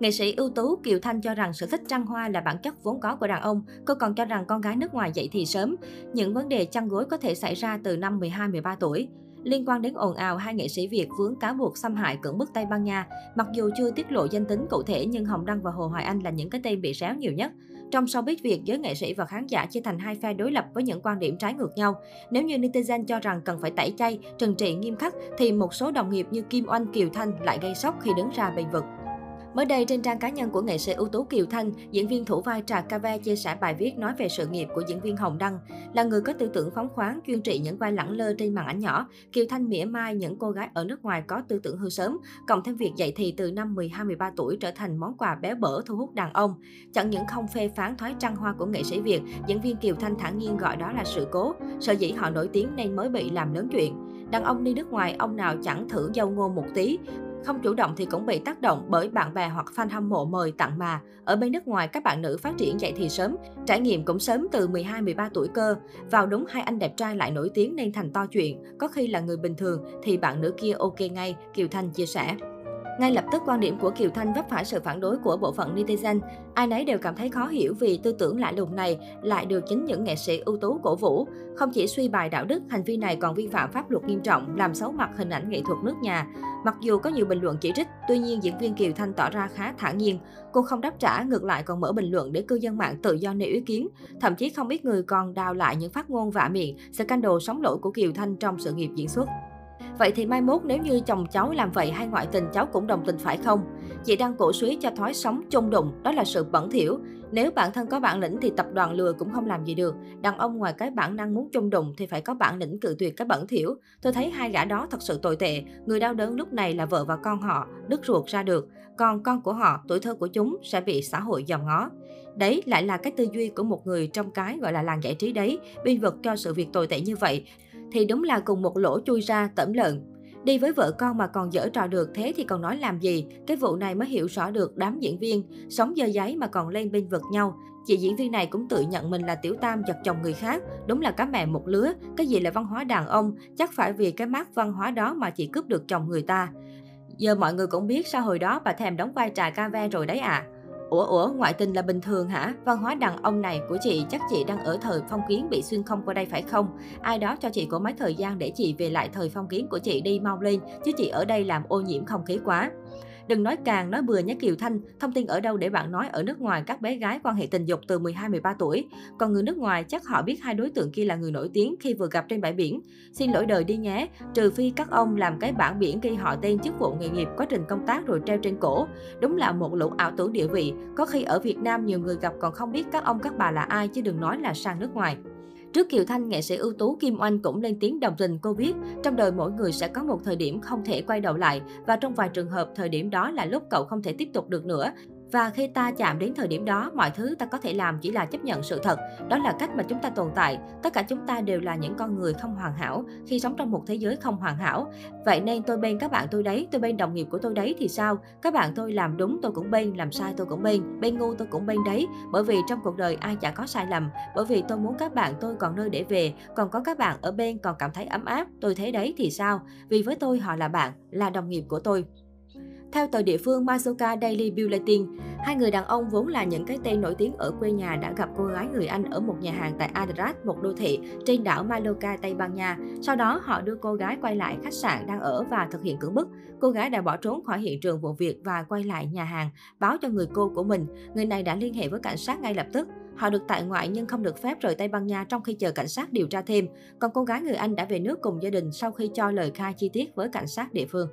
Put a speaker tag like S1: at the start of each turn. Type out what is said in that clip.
S1: Nghệ sĩ ưu tú Kiều Thanh cho rằng sở thích trăng hoa là bản chất vốn có của đàn ông. Cô còn cho rằng con gái nước ngoài dậy thì sớm. Những vấn đề chăn gối có thể xảy ra từ năm 12-13 tuổi. Liên quan đến ồn ào, hai nghệ sĩ Việt vướng cáo buộc xâm hại cưỡng bức Tây Ban Nha. Mặc dù chưa tiết lộ danh tính cụ thể nhưng Hồng Đăng và Hồ Hoài Anh là những cái tên bị réo nhiều nhất. Trong showbiz Việt, giới nghệ sĩ và khán giả chia thành hai phe đối lập với những quan điểm trái ngược nhau. Nếu như netizen cho rằng cần phải tẩy chay, trừng trị nghiêm khắc, thì một số đồng nghiệp như Kim Oanh, Kiều Thanh lại gây sốc khi đứng ra bình vực. Mới đây, trên trang cá nhân của nghệ sĩ ưu tú Kiều Thanh, diễn viên thủ vai Trà Cave chia sẻ bài viết nói về sự nghiệp của diễn viên Hồng Đăng. Là người có tư tưởng phóng khoáng, chuyên trị những vai lẳng lơ trên màn ảnh nhỏ, Kiều Thanh mỉa mai những cô gái ở nước ngoài có tư tưởng hư sớm, cộng thêm việc dậy thì từ năm 12-13 tuổi trở thành món quà béo bở thu hút đàn ông. Chẳng những không phê phán thoái trăng hoa của nghệ sĩ Việt, diễn viên Kiều Thanh thản nhiên gọi đó là sự cố, sợ dĩ họ nổi tiếng nên mới bị làm lớn chuyện. Đàn ông đi nước ngoài, ông nào chẳng thử dâu ngô một tí. Không chủ động thì cũng bị tác động bởi bạn bè hoặc fan hâm mộ mời tặng mà. Ở bên nước ngoài, các bạn nữ phát triển dậy thì sớm, trải nghiệm cũng sớm từ 12-13 tuổi cơ. Vào đúng hai anh đẹp trai lại nổi tiếng nên thành to chuyện. Có khi là người bình thường thì bạn nữ kia ok ngay, Kiều Thanh chia sẻ. Ngay lập tức quan điểm của Kiều Thanh vấp phải sự phản đối của bộ phận netizen. Ai nấy đều cảm thấy khó hiểu vì tư tưởng lạ lùng này lại được chính những nghệ sĩ ưu tú cổ vũ. Không chỉ suy bài đạo đức, hành vi này còn vi phạm pháp luật nghiêm trọng, làm xấu mặt hình ảnh nghệ thuật nước nhà. Mặc dù có nhiều bình luận chỉ trích, tuy nhiên diễn viên Kiều Thanh tỏ ra khá thản nhiên. Cô không đáp trả, ngược lại còn mở bình luận để cư dân mạng tự do nêu ý kiến. Thậm chí không ít người còn đào lại những phát ngôn vạ miệng, scandal sóng lỗi của Kiều Thanh trong sự nghiệp diễn xuất. Vậy thì mai mốt nếu như chồng cháu làm vậy hay ngoại tình cháu cũng đồng tình phải không? Chị đang cổ suý cho thói sống chung đụng, đó là sự bẩn thỉu. Nếu bản thân có bản lĩnh thì tập đoàn lừa cũng không làm gì được. Đàn ông ngoài cái bản năng muốn chung đụng thì phải có bản lĩnh cự tuyệt cái bẩn thỉu. Tôi thấy hai gã đó thật sự tồi tệ. Người đau đớn lúc này là vợ và con họ, đứt ruột ra được. Còn con của họ, tuổi thơ của chúng sẽ bị xã hội dòm ngó. Đấy lại là cái tư duy của một người trong cái gọi là làng giải trí đấy, biên vực cho sự việc tồi tệ như vậy thì đúng là cùng một lỗ chui ra tẩm lợn. Đi với vợ con mà còn dở trò được thế thì còn nói làm gì? Cái vụ này mới hiểu rõ được đám diễn viên, sống dơ giấy mà còn lên bên vực nhau. Chị diễn viên này cũng tự nhận mình là tiểu tam giật chồng người khác. Đúng là cá mẹ một lứa. Cái gì là văn hóa đàn ông? Chắc phải vì cái mát văn hóa đó mà chị cướp được chồng người ta. Giờ mọi người cũng biết sao hồi đó bà thèm đóng vai trà ca ve rồi đấy à. Ủa ủa, ngoại tình là bình thường hả? Văn hóa đàn ông này của chị chắc chị đang ở thời phong kiến bị xuyên không qua đây phải không? Ai đó cho chị có mấy thời gian để chị về lại thời phong kiến của chị đi mau lên, chứ chị ở đây làm ô nhiễm không khí quá. Đừng nói càng, nói bừa nhé Kiều Thanh. Thông tin ở đâu để bạn nói ở nước ngoài các bé gái quan hệ tình dục từ 12-13 tuổi. Còn người nước ngoài chắc họ biết hai đối tượng kia là người nổi tiếng khi vừa gặp trên bãi biển. Xin lỗi đời đi nhé. Trừ phi các ông làm cái bảng biển ghi họ tên chức vụ nghề nghiệp quá trình công tác rồi treo trên cổ. Đúng là một lũ ảo tưởng địa vị. Có khi ở Việt Nam nhiều người gặp còn không biết các ông các bà là ai chứ đừng nói là sang nước ngoài. Trước Kiều Thanh, nghệ sĩ ưu tú Kim Oanh cũng lên tiếng đồng tình cô biết trong đời mỗi người sẽ có một thời điểm không thể quay đầu lại và trong vài trường hợp thời điểm đó là lúc cậu không thể tiếp tục được nữa và khi ta chạm đến thời điểm đó, mọi thứ ta có thể làm chỉ là chấp nhận sự thật. Đó là cách mà chúng ta tồn tại. Tất cả chúng ta đều là những con người không hoàn hảo khi sống trong một thế giới không hoàn hảo. Vậy nên tôi bên các bạn tôi đấy, tôi bên đồng nghiệp của tôi đấy thì sao? Các bạn tôi làm đúng tôi cũng bên, làm sai tôi cũng bên, bên ngu tôi cũng bên đấy. Bởi vì trong cuộc đời ai chả có sai lầm. Bởi vì tôi muốn các bạn tôi còn nơi để về, còn có các bạn ở bên còn cảm thấy ấm áp, tôi thế đấy thì sao? Vì với tôi họ là bạn, là đồng nghiệp của tôi. Theo tờ địa phương Mazuka Daily Bulletin, hai người đàn ông vốn là những cái tên nổi tiếng ở quê nhà đã gặp cô gái người Anh ở một nhà hàng tại Adrat, một đô thị trên đảo Mallorca, Tây Ban Nha. Sau đó, họ đưa cô gái quay lại khách sạn đang ở và thực hiện cưỡng bức. Cô gái đã bỏ trốn khỏi hiện trường vụ việc và quay lại nhà hàng, báo cho người cô của mình. Người này đã liên hệ với cảnh sát ngay lập tức. Họ được tại ngoại nhưng không được phép rời Tây Ban Nha trong khi chờ cảnh sát điều tra thêm. Còn cô gái người Anh đã về nước cùng gia đình sau khi cho lời khai chi tiết với cảnh sát địa phương.